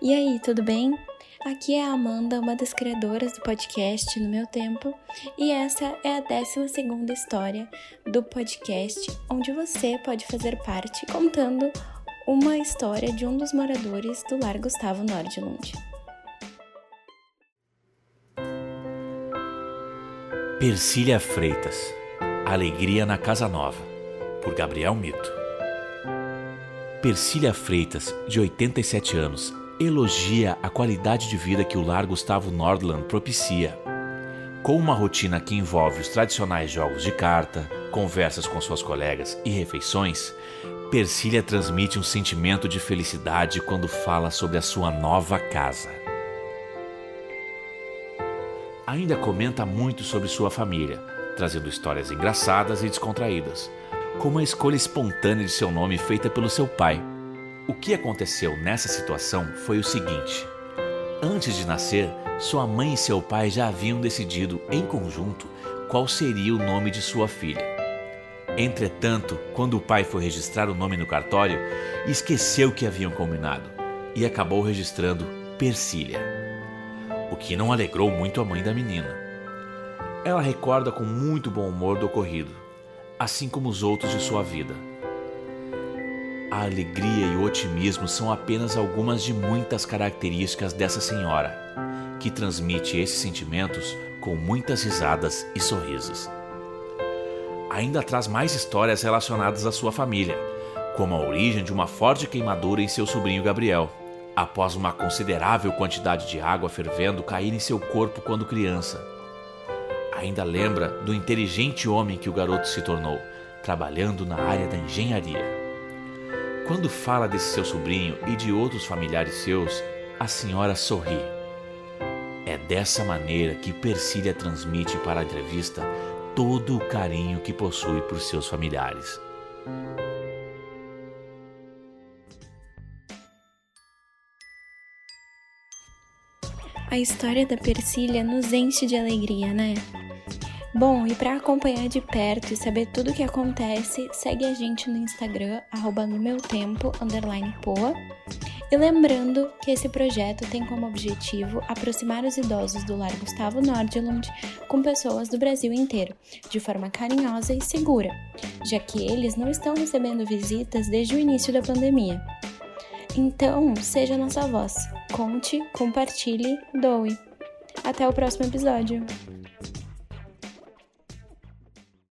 E aí, tudo bem? Aqui é a Amanda, uma das criadoras do podcast No Meu Tempo, e essa é a 12 história do podcast, onde você pode fazer parte contando uma história de um dos moradores do Lar Gustavo Nordlund. Persília Freitas Alegria na Casa Nova, por Gabriel Mito. Persília Freitas, de 87 anos, elogia a qualidade de vida que o lar Gustavo Nordland propicia. Com uma rotina que envolve os tradicionais jogos de carta, conversas com suas colegas e refeições, Persília transmite um sentimento de felicidade quando fala sobre a sua nova casa. Ainda comenta muito sobre sua família, trazendo histórias engraçadas e descontraídas, como a escolha espontânea de seu nome feita pelo seu pai, o que aconteceu nessa situação foi o seguinte: antes de nascer, sua mãe e seu pai já haviam decidido em conjunto qual seria o nome de sua filha. Entretanto, quando o pai foi registrar o nome no cartório, esqueceu que haviam combinado e acabou registrando Persília, o que não alegrou muito a mãe da menina. Ela recorda com muito bom humor do ocorrido, assim como os outros de sua vida a alegria e o otimismo são apenas algumas de muitas características dessa senhora, que transmite esses sentimentos com muitas risadas e sorrisos. Ainda traz mais histórias relacionadas à sua família, como a origem de uma forte queimadura em seu sobrinho Gabriel, após uma considerável quantidade de água fervendo cair em seu corpo quando criança. Ainda lembra do inteligente homem que o garoto se tornou, trabalhando na área da engenharia. Quando fala desse seu sobrinho e de outros familiares seus, a senhora sorri. É dessa maneira que Persília transmite para a entrevista todo o carinho que possui por seus familiares. A história da Persília nos enche de alegria, né? Bom, e para acompanhar de perto e saber tudo o que acontece, segue a gente no Instagram, no meu tempo, underline poa. E lembrando que esse projeto tem como objetivo aproximar os idosos do Lar Gustavo Nordlund com pessoas do Brasil inteiro, de forma carinhosa e segura, já que eles não estão recebendo visitas desde o início da pandemia. Então, seja nossa voz. Conte, compartilhe, doe. Até o próximo episódio.